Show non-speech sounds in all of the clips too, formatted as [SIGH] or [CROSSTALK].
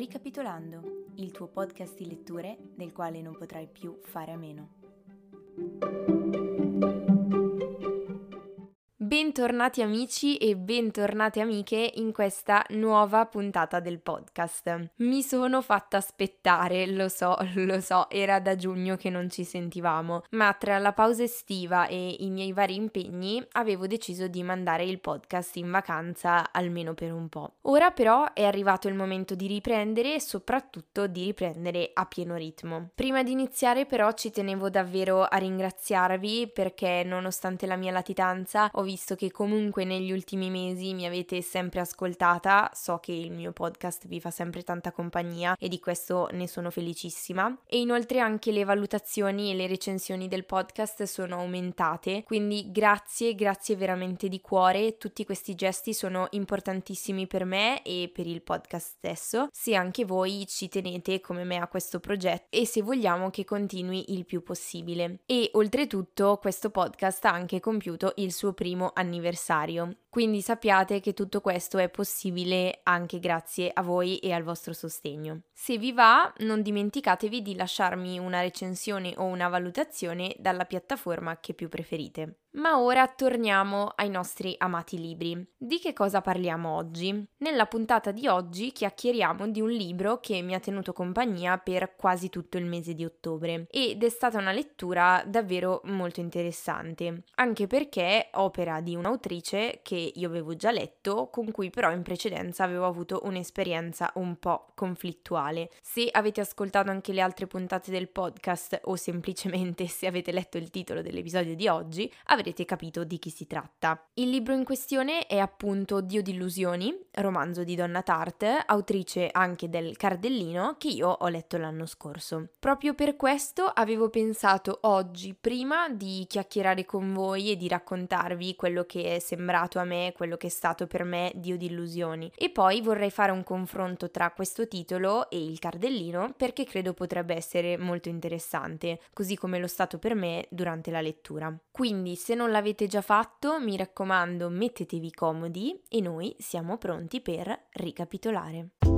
Ricapitolando, il tuo podcast di letture del quale non potrai più fare a meno. Bentornati amici e bentornate amiche in questa nuova puntata del podcast. Mi sono fatta aspettare, lo so, [LAUGHS] lo so, era da giugno che non ci sentivamo, ma tra la pausa estiva e i miei vari impegni avevo deciso di mandare il podcast in vacanza almeno per un po'. Ora però è arrivato il momento di riprendere e soprattutto di riprendere a pieno ritmo. Prima di iniziare però ci tenevo davvero a ringraziarvi perché nonostante la mia latitanza ho visto che comunque negli ultimi mesi mi avete sempre ascoltata, so che il mio podcast vi fa sempre tanta compagnia e di questo ne sono felicissima. E inoltre anche le valutazioni e le recensioni del podcast sono aumentate, quindi grazie, grazie veramente di cuore, tutti questi gesti sono importantissimi per me e per il podcast stesso, se anche voi ci tenete come me a questo progetto e se vogliamo che continui il più possibile. E oltretutto questo podcast ha anche compiuto il suo primo anniversario anniversario. Quindi sappiate che tutto questo è possibile anche grazie a voi e al vostro sostegno. Se vi va, non dimenticatevi di lasciarmi una recensione o una valutazione dalla piattaforma che più preferite. Ma ora torniamo ai nostri amati libri. Di che cosa parliamo oggi? Nella puntata di oggi chiacchieriamo di un libro che mi ha tenuto compagnia per quasi tutto il mese di ottobre ed è stata una lettura davvero molto interessante, anche perché opera di un'autrice che io avevo già letto, con cui però in precedenza avevo avuto un'esperienza un po' conflittuale. Se avete ascoltato anche le altre puntate del podcast o semplicemente se avete letto il titolo dell'episodio di oggi, avrete capito di chi si tratta. Il libro in questione è appunto Dio d'illusioni, romanzo di Donna Tart, autrice anche del Cardellino, che io ho letto l'anno scorso. Proprio per questo avevo pensato oggi, prima di chiacchierare con voi e di raccontarvi quello che è sembrato a me, quello che è stato per me Dio di illusioni. E poi vorrei fare un confronto tra questo titolo e il cardellino perché credo potrebbe essere molto interessante, così come lo stato per me durante la lettura. Quindi, se non l'avete già fatto, mi raccomando, mettetevi comodi e noi siamo pronti per ricapitolare.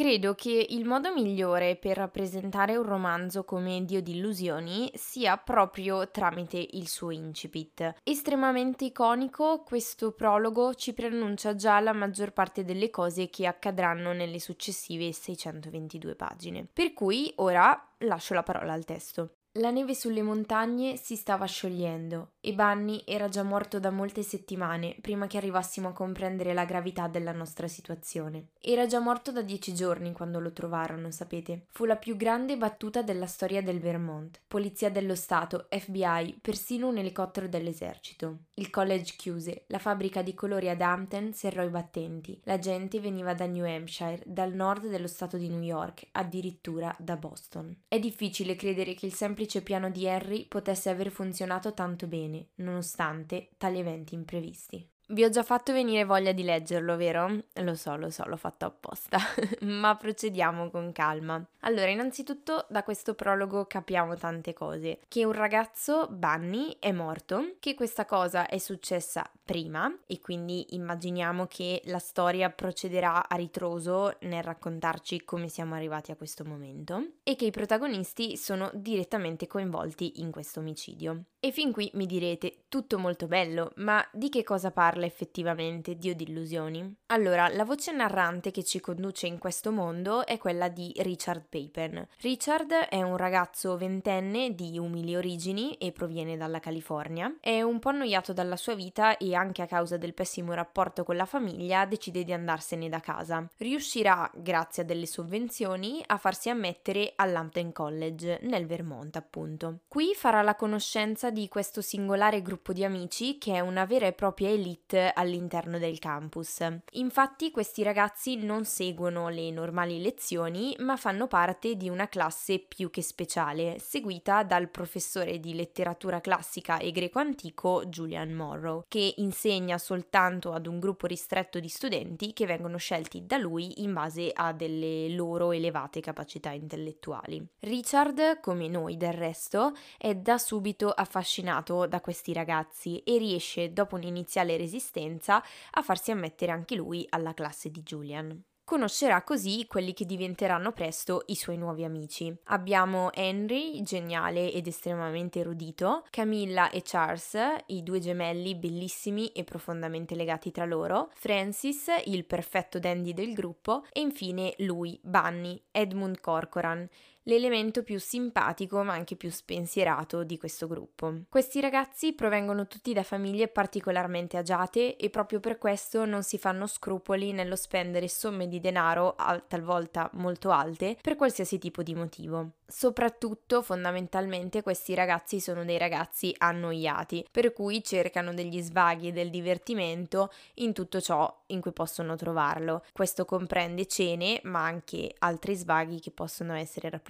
Credo che il modo migliore per rappresentare un romanzo come Dio di illusioni sia proprio tramite il suo incipit. Estremamente iconico, questo prologo ci preannuncia già la maggior parte delle cose che accadranno nelle successive 622 pagine. Per cui ora lascio la parola al testo. La neve sulle montagne si stava sciogliendo e Bunny era già morto da molte settimane prima che arrivassimo a comprendere la gravità della nostra situazione. Era già morto da dieci giorni quando lo trovarono, sapete. Fu la più grande battuta della storia del Vermont. Polizia dello Stato, FBI, persino un elicottero dell'esercito. Il college chiuse, la fabbrica di colori ad Hampton serrò i battenti. La gente veniva da New Hampshire, dal nord dello stato di New York, addirittura da Boston. È difficile credere che il semplice piano di Harry potesse aver funzionato tanto bene, nonostante tali eventi imprevisti. Vi ho già fatto venire voglia di leggerlo, vero? Lo so, lo so, l'ho fatto apposta, [LAUGHS] ma procediamo con calma. Allora, innanzitutto da questo prologo capiamo tante cose. Che un ragazzo, Bunny, è morto, che questa cosa è successa prima e quindi immaginiamo che la storia procederà a ritroso nel raccontarci come siamo arrivati a questo momento e che i protagonisti sono direttamente coinvolti in questo omicidio. E fin qui mi direte, tutto molto bello, ma di che cosa parla effettivamente Dio di illusioni? Allora, la voce narrante che ci conduce in questo mondo è quella di Richard Papen. Richard è un ragazzo ventenne di umili origini e proviene dalla California. È un po' annoiato dalla sua vita e anche a causa del pessimo rapporto con la famiglia decide di andarsene da casa. Riuscirà, grazie a delle sovvenzioni, a farsi ammettere all'Hampton College, nel Vermont appunto. Qui farà la conoscenza di questo singolare gruppo di amici che è una vera e propria elite all'interno del campus. Infatti questi ragazzi non seguono le normali lezioni ma fanno parte di una classe più che speciale, seguita dal professore di letteratura classica e greco antico Julian Morrow, che insegna soltanto ad un gruppo ristretto di studenti che vengono scelti da lui in base a delle loro elevate capacità intellettuali. Richard, come noi del resto, è da subito affascinato da questi ragazzi e riesce, dopo un'iniziale resistenza, a farsi ammettere anche lui alla classe di Julian. Conoscerà così quelli che diventeranno presto i suoi nuovi amici. Abbiamo Henry, geniale ed estremamente erudito, Camilla e Charles, i due gemelli bellissimi e profondamente legati tra loro, Francis, il perfetto dandy del gruppo, e infine lui, Bunny, Edmund Corcoran, l'elemento più simpatico ma anche più spensierato di questo gruppo. Questi ragazzi provengono tutti da famiglie particolarmente agiate e proprio per questo non si fanno scrupoli nello spendere somme di denaro, talvolta molto alte, per qualsiasi tipo di motivo. Soprattutto, fondamentalmente, questi ragazzi sono dei ragazzi annoiati, per cui cercano degli svaghi e del divertimento in tutto ciò in cui possono trovarlo. Questo comprende cene, ma anche altri svaghi che possono essere rappresentati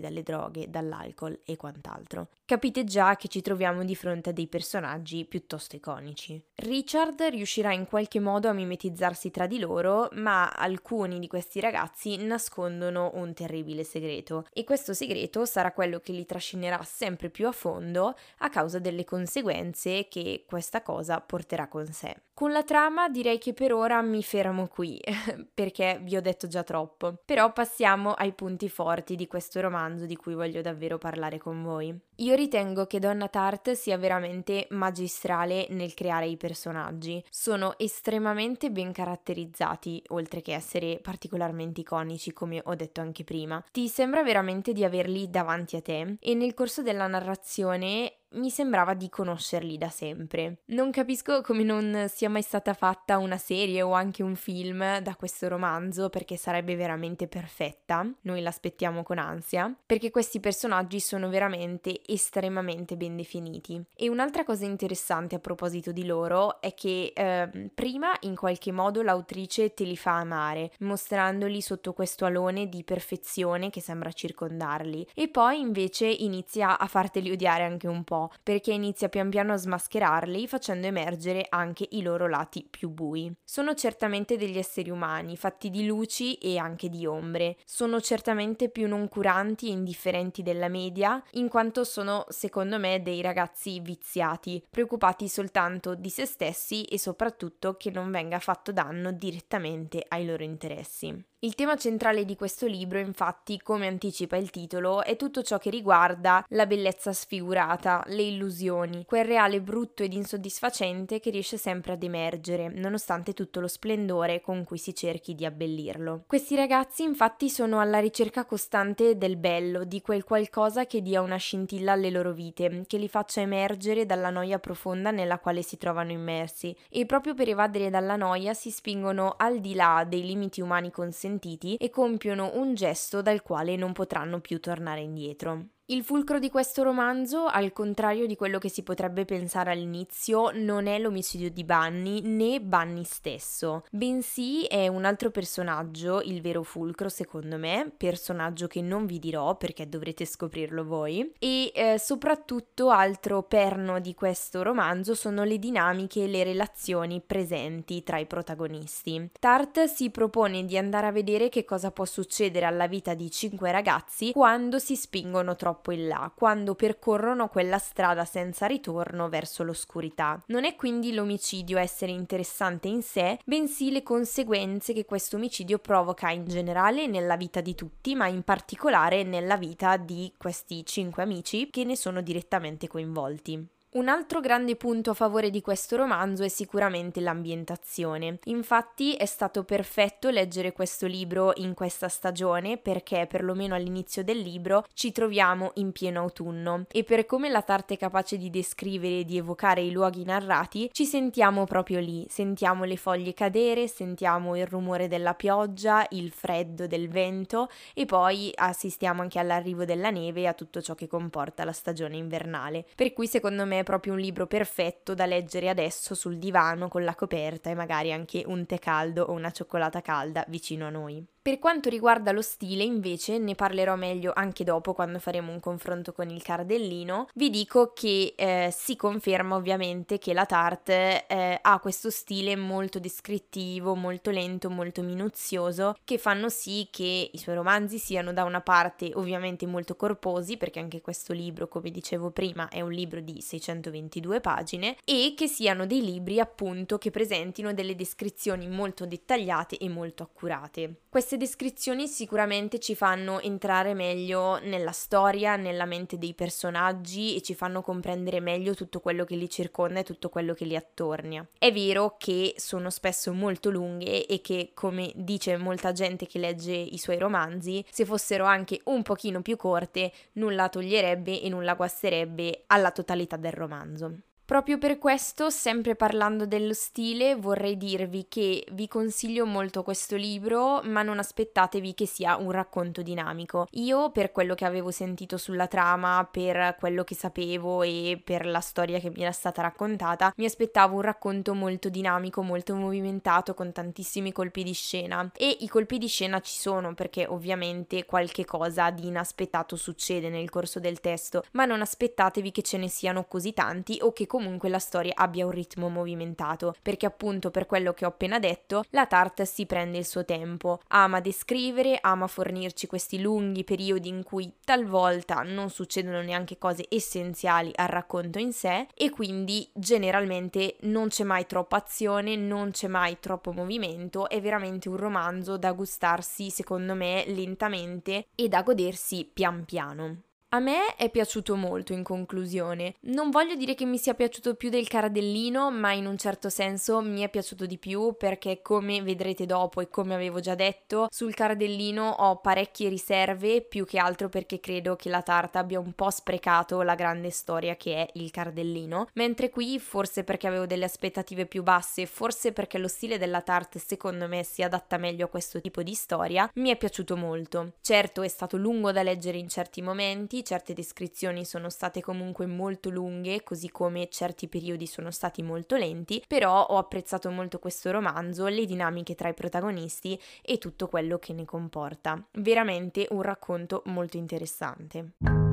dalle droghe, dall'alcol e quant'altro. Capite già che ci troviamo di fronte a dei personaggi piuttosto iconici. Richard riuscirà in qualche modo a mimetizzarsi tra di loro, ma alcuni di questi ragazzi nascondono un terribile segreto e questo segreto sarà quello che li trascinerà sempre più a fondo a causa delle conseguenze che questa cosa porterà con sé. Con la trama direi che per ora mi fermo qui, [LAUGHS] perché vi ho detto già troppo. Però passiamo ai punti forti di questo romanzo di cui voglio davvero parlare con voi. Io ritengo che Donna Tart sia veramente magistrale nel creare i personaggi. Sono estremamente ben caratterizzati, oltre che essere particolarmente iconici, come ho detto anche prima. Ti sembra veramente di averli davanti a te e nel corso della narrazione mi sembrava di conoscerli da sempre. Non capisco come non sia mai stata fatta una serie o anche un film da questo romanzo perché sarebbe veramente perfetta. Noi l'aspettiamo con ansia perché questi personaggi sono veramente estremamente ben definiti. E un'altra cosa interessante a proposito di loro è che eh, prima in qualche modo l'autrice te li fa amare, mostrandoli sotto questo alone di perfezione che sembra circondarli e poi invece inizia a farteli odiare anche un po' po', perché inizia pian piano a smascherarli facendo emergere anche i loro lati più bui. Sono certamente degli esseri umani, fatti di luci e anche di ombre. Sono certamente più noncuranti e indifferenti della media, in quanto sono, secondo me, dei ragazzi viziati, preoccupati soltanto di se stessi e soprattutto che non venga fatto danno direttamente ai loro interessi. Il tema centrale di questo libro, infatti, come anticipa il titolo, è tutto ciò che riguarda la bellezza sfigurata, le illusioni, quel reale brutto ed insoddisfacente che riesce sempre ad emergere, nonostante tutto lo splendore con cui si cerchi di abbellirlo. Questi ragazzi, infatti, sono alla ricerca costante del bello, di quel qualcosa che dia una scintilla alle loro vite, che li faccia emergere dalla noia profonda nella quale si trovano immersi, e proprio per evadere dalla noia si spingono al di là dei limiti umani consentiti sentiti e compiono un gesto dal quale non potranno più tornare indietro. Il fulcro di questo romanzo, al contrario di quello che si potrebbe pensare all'inizio, non è l'omicidio di Bunny né Bunny stesso, bensì è un altro personaggio, il vero fulcro secondo me, personaggio che non vi dirò perché dovrete scoprirlo voi, e eh, soprattutto altro perno di questo romanzo sono le dinamiche e le relazioni presenti tra i protagonisti. Tart si propone di andare a vedere che cosa può succedere alla vita di cinque ragazzi quando si spingono troppo troppo in là, quando percorrono quella strada senza ritorno verso l'oscurità. Non è quindi l'omicidio essere interessante in sé, bensì le conseguenze che questo omicidio provoca in generale nella vita di tutti, ma in particolare nella vita di questi cinque amici che ne sono direttamente coinvolti. Un altro grande punto a favore di questo romanzo è sicuramente l'ambientazione. Infatti è stato perfetto leggere questo libro in questa stagione perché perlomeno all'inizio del libro ci troviamo in pieno autunno e per come la Tarte è capace di descrivere e di evocare i luoghi narrati ci sentiamo proprio lì, sentiamo le foglie cadere, sentiamo il rumore della pioggia, il freddo del vento e poi assistiamo anche all'arrivo della neve e a tutto ciò che comporta la stagione invernale. Per cui secondo me è proprio un libro perfetto da leggere adesso sul divano con la coperta e magari anche un tè caldo o una cioccolata calda vicino a noi. Per quanto riguarda lo stile, invece, ne parlerò meglio anche dopo quando faremo un confronto con il cardellino. Vi dico che eh, si conferma ovviamente che la Tarte eh, ha questo stile molto descrittivo, molto lento, molto minuzioso, che fanno sì che i suoi romanzi siano da una parte ovviamente molto corposi, perché anche questo libro, come dicevo prima, è un libro di 622 pagine, e che siano dei libri appunto che presentino delle descrizioni molto dettagliate e molto accurate. Queste descrizioni sicuramente ci fanno entrare meglio nella storia, nella mente dei personaggi e ci fanno comprendere meglio tutto quello che li circonda e tutto quello che li attornia. È vero che sono spesso molto lunghe e che, come dice molta gente che legge i suoi romanzi, se fossero anche un pochino più corte, nulla toglierebbe e nulla guasterebbe alla totalità del romanzo. Proprio per questo, sempre parlando dello stile, vorrei dirvi che vi consiglio molto questo libro, ma non aspettatevi che sia un racconto dinamico. Io, per quello che avevo sentito sulla trama, per quello che sapevo e per la storia che mi era stata raccontata, mi aspettavo un racconto molto dinamico, molto movimentato, con tantissimi colpi di scena. E i colpi di scena ci sono, perché ovviamente qualche cosa di inaspettato succede nel corso del testo, ma non aspettatevi che ce ne siano così tanti o che comunque la storia abbia un ritmo movimentato, perché appunto per quello che ho appena detto, la Tarte si prende il suo tempo, ama descrivere, ama fornirci questi lunghi periodi in cui talvolta non succedono neanche cose essenziali al racconto in sé e quindi generalmente non c'è mai troppa azione, non c'è mai troppo movimento, è veramente un romanzo da gustarsi secondo me lentamente e da godersi pian piano. A me è piaciuto molto in conclusione. Non voglio dire che mi sia piaciuto più del cardellino, ma in un certo senso mi è piaciuto di più perché come vedrete dopo e come avevo già detto, sul cardellino ho parecchie riserve, più che altro perché credo che la tarta abbia un po' sprecato la grande storia che è il cardellino, mentre qui forse perché avevo delle aspettative più basse, forse perché lo stile della tarta secondo me si adatta meglio a questo tipo di storia, mi è piaciuto molto. Certo è stato lungo da leggere in certi momenti, certe descrizioni sono state comunque molto lunghe, così come certi periodi sono stati molto lenti, però ho apprezzato molto questo romanzo, le dinamiche tra i protagonisti e tutto quello che ne comporta. Veramente un racconto molto interessante.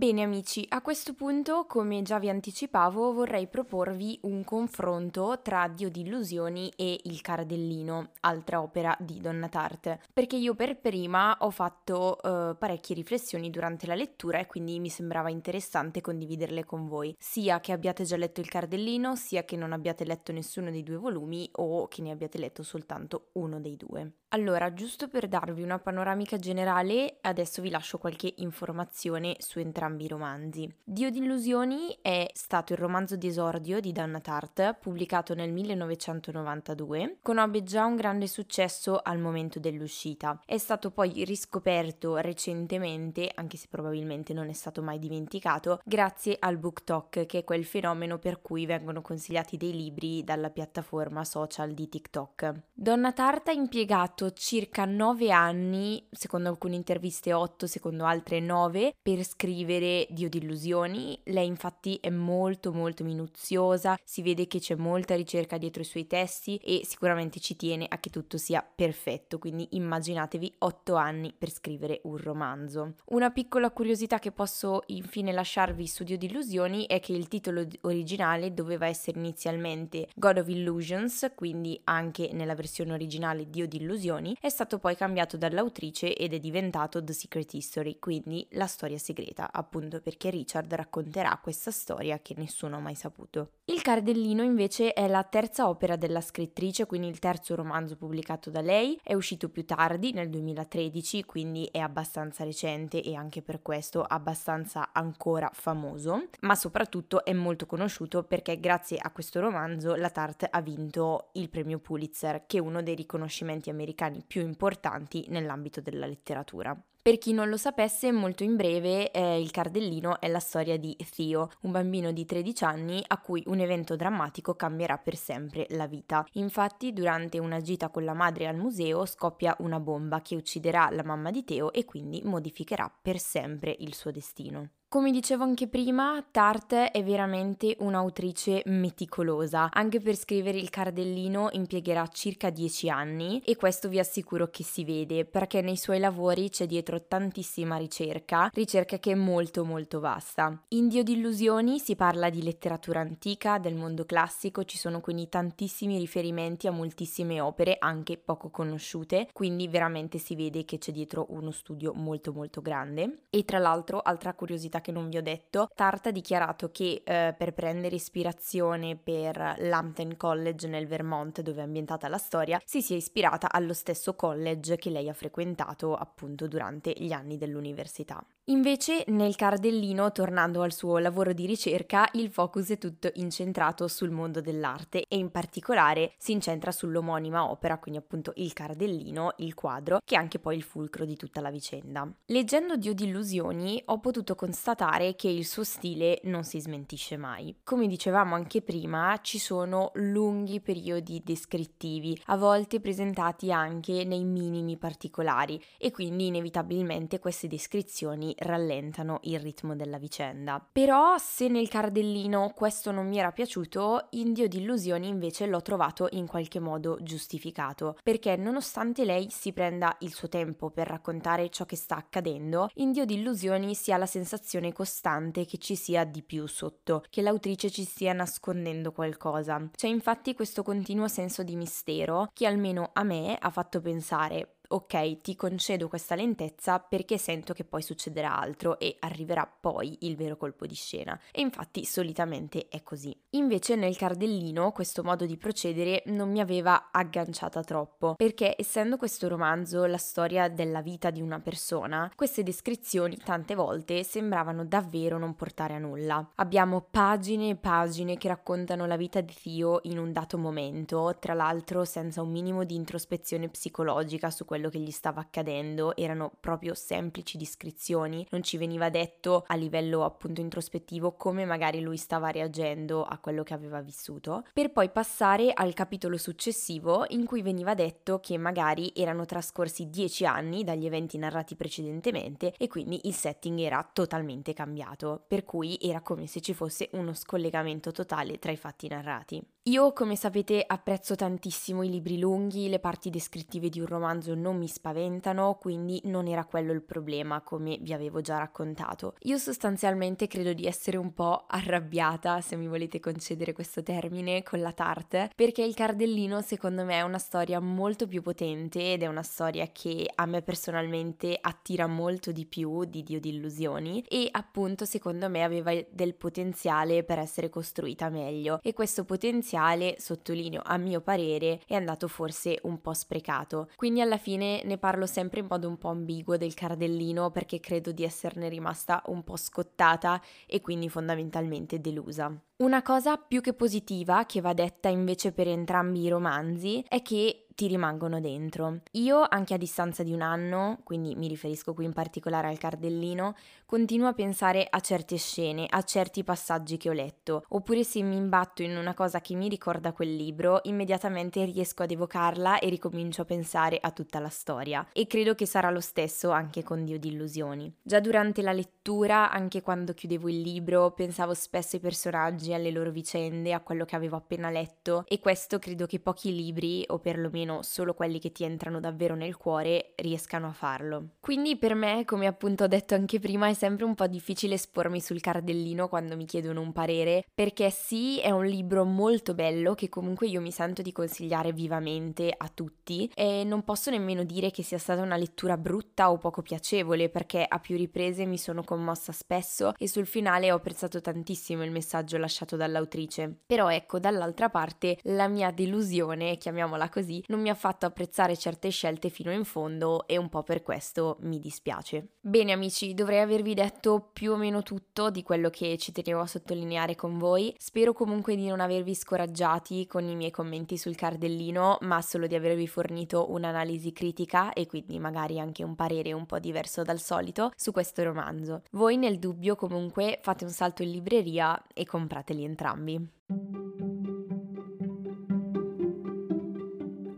Bene amici, a questo punto, come già vi anticipavo, vorrei proporvi un confronto tra Dio di illusioni e Il Cardellino, altra opera di Donna Tarte, perché io per prima ho fatto uh, parecchie riflessioni durante la lettura e quindi mi sembrava interessante condividerle con voi, sia che abbiate già letto Il Cardellino, sia che non abbiate letto nessuno dei due volumi o che ne abbiate letto soltanto uno dei due. Allora, giusto per darvi una panoramica generale, adesso vi lascio qualche informazione su entrambi i romanzi. Dio d'illusioni è stato il romanzo di esordio di Donna Tartt, pubblicato nel 1992, conobbe già un grande successo al momento dell'uscita. È stato poi riscoperto recentemente, anche se probabilmente non è stato mai dimenticato, grazie al BookTok, che è quel fenomeno per cui vengono consigliati dei libri dalla piattaforma social di TikTok. Donna Tartt ha impiegato circa nove anni, secondo alcune interviste otto, secondo altre nove, per scrivere Dio di illusioni. Lei infatti è molto molto minuziosa, si vede che c'è molta ricerca dietro i suoi testi e sicuramente ci tiene a che tutto sia perfetto, quindi immaginatevi otto anni per scrivere un romanzo. Una piccola curiosità che posso infine lasciarvi su Dio di illusioni è che il titolo originale doveva essere inizialmente God of Illusions, quindi anche nella versione originale Dio di illusioni è stato poi cambiato dall'autrice ed è diventato The Secret History, quindi la storia segreta, appunto perché Richard racconterà questa storia che nessuno ha mai saputo. Il Cardellino invece è la terza opera della scrittrice, quindi il terzo romanzo pubblicato da lei, è uscito più tardi, nel 2013, quindi è abbastanza recente e anche per questo abbastanza ancora famoso, ma soprattutto è molto conosciuto perché grazie a questo romanzo la Tarte ha vinto il premio Pulitzer, che è uno dei riconoscimenti americani più importanti nell'ambito della letteratura. Per chi non lo sapesse, molto in breve, eh, il cardellino è la storia di Theo, un bambino di 13 anni a cui un evento drammatico cambierà per sempre la vita. Infatti, durante una gita con la madre al museo scoppia una bomba che ucciderà la mamma di Theo e quindi modificherà per sempre il suo destino. Come dicevo anche prima, Tarte è veramente un'autrice meticolosa. Anche per scrivere il cardellino impiegherà circa 10 anni e questo vi assicuro che si vede perché nei suoi lavori c'è dietro tantissima ricerca, ricerca che è molto molto vasta. In Dio di illusioni si parla di letteratura antica, del mondo classico, ci sono quindi tantissimi riferimenti a moltissime opere anche poco conosciute, quindi veramente si vede che c'è dietro uno studio molto molto grande. E tra l'altro, altra curiosità che non vi ho detto, Tart ha dichiarato che eh, per prendere ispirazione per Lambton College nel Vermont dove è ambientata la storia, si sia ispirata allo stesso college che lei ha frequentato appunto durante gli anni dell'università. Invece nel cardellino, tornando al suo lavoro di ricerca, il focus è tutto incentrato sul mondo dell'arte e in particolare si incentra sull'omonima opera, quindi appunto il cardellino, il quadro, che è anche poi il fulcro di tutta la vicenda. Leggendo Dio di illusioni ho potuto constatare che il suo stile non si smentisce mai. Come dicevamo anche prima, ci sono lunghi periodi descrittivi, a volte presentati anche nei minimi particolari e quindi inevitabilmente queste descrizioni rallentano il ritmo della vicenda. Però se nel cardellino questo non mi era piaciuto, in Dio di illusioni invece l'ho trovato in qualche modo giustificato, perché nonostante lei si prenda il suo tempo per raccontare ciò che sta accadendo, in Dio di illusioni si ha la sensazione costante che ci sia di più sotto, che l'autrice ci stia nascondendo qualcosa. C'è infatti questo continuo senso di mistero che almeno a me ha fatto pensare ok, ti concedo questa lentezza perché sento che poi succederà altro e arriverà poi il vero colpo di scena. E infatti solitamente è così. Invece nel cardellino questo modo di procedere non mi aveva agganciata troppo, perché essendo questo romanzo la storia della vita di una persona, queste descrizioni tante volte sembravano davvero non portare a nulla. Abbiamo pagine e pagine che raccontano la vita di Theo in un dato momento, tra l'altro senza un minimo di introspezione psicologica su quello quello che gli stava accadendo, erano proprio semplici descrizioni, non ci veniva detto a livello appunto introspettivo come magari lui stava reagendo a quello che aveva vissuto, per poi passare al capitolo successivo in cui veniva detto che magari erano trascorsi dieci anni dagli eventi narrati precedentemente e quindi il setting era totalmente cambiato, per cui era come se ci fosse uno scollegamento totale tra i fatti narrati. Io, come sapete, apprezzo tantissimo i libri lunghi, le parti descrittive di un romanzo non mi spaventano, quindi non era quello il problema, come vi avevo già raccontato. Io sostanzialmente credo di essere un po' arrabbiata, se mi volete concedere questo termine, con la Tarte, perché il Cardellino secondo me è una storia molto più potente ed è una storia che a me personalmente attira molto di più di Dio di illusioni e appunto secondo me aveva del potenziale per essere costruita meglio e questo potenziale, sottolineo a mio parere, è andato forse un po' sprecato. Quindi alla fine ne parlo sempre in modo un po' ambiguo del cardellino perché credo di esserne rimasta un po' scottata e quindi fondamentalmente delusa. Una cosa più che positiva che va detta invece per entrambi i romanzi è che ti rimangono dentro. Io, anche a distanza di un anno, quindi mi riferisco qui in particolare al cardellino, continuo a pensare a certe scene, a certi passaggi che ho letto, oppure se mi imbatto in una cosa che mi ricorda quel libro, immediatamente riesco ad evocarla e ricomincio a pensare a tutta la storia. E credo che sarà lo stesso anche con Dio di illusioni. Già durante la lettura, anche quando chiudevo il libro, pensavo spesso ai personaggi, alle loro vicende, a quello che avevo appena letto e questo credo che pochi libri, o perlomeno almeno solo quelli che ti entrano davvero nel cuore, riescano a farlo. Quindi per me, come appunto ho detto anche prima, è sempre un po' difficile espormi sul cardellino quando mi chiedono un parere, perché sì, è un libro molto bello che comunque io mi sento di consigliare vivamente a tutti e non posso nemmeno dire che sia stata una lettura brutta o poco piacevole, perché a più riprese mi sono commossa spesso e sul finale ho apprezzato tantissimo il messaggio lasciato dall'autrice. Però ecco, dall'altra parte, la mia delusione, chiamiamola così, non mi ha fatto apprezzare certe scelte fino in fondo e un po' per questo mi dispiace. Bene amici, dovrei avervi detto più o meno tutto di quello che ci tenevo a sottolineare con voi. Spero comunque di non avervi scoraggiati con i miei commenti sul cardellino, ma solo di avervi fornito un'analisi critica e quindi magari anche un parere un po' diverso dal solito su questo romanzo. Voi nel dubbio comunque fate un salto in libreria e comprateli entrambi.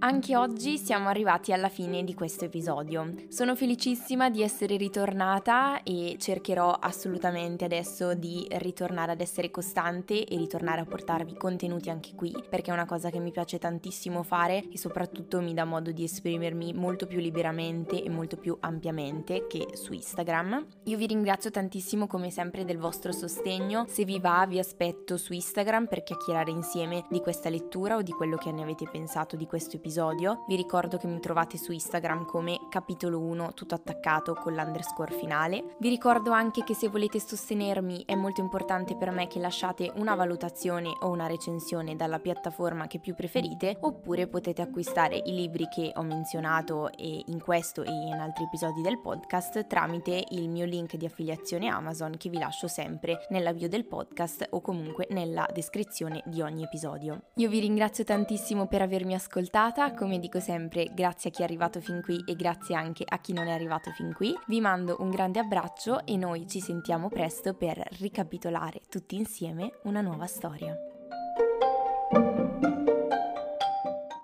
Anche oggi siamo arrivati alla fine di questo episodio. Sono felicissima di essere ritornata e cercherò assolutamente adesso di ritornare ad essere costante e ritornare a portarvi contenuti anche qui, perché è una cosa che mi piace tantissimo fare e soprattutto mi dà modo di esprimermi molto più liberamente e molto più ampiamente che su Instagram. Io vi ringrazio tantissimo come sempre del vostro sostegno. Se vi va vi aspetto su Instagram per chiacchierare insieme di questa lettura o di quello che ne avete pensato di questo episodio episodio. Vi ricordo che mi trovate su Instagram come capitolo 1 tutto attaccato con l'underscore finale. Vi ricordo anche che se volete sostenermi è molto importante per me che lasciate una valutazione o una recensione dalla piattaforma che più preferite oppure potete acquistare i libri che ho menzionato in questo e in altri episodi del podcast tramite il mio link di affiliazione Amazon che vi lascio sempre nella bio del podcast o comunque nella descrizione di ogni episodio. Io vi ringrazio tantissimo per avermi ascoltata come dico sempre, grazie a chi è arrivato fin qui e grazie anche a chi non è arrivato fin qui. Vi mando un grande abbraccio e noi ci sentiamo presto per ricapitolare tutti insieme una nuova storia.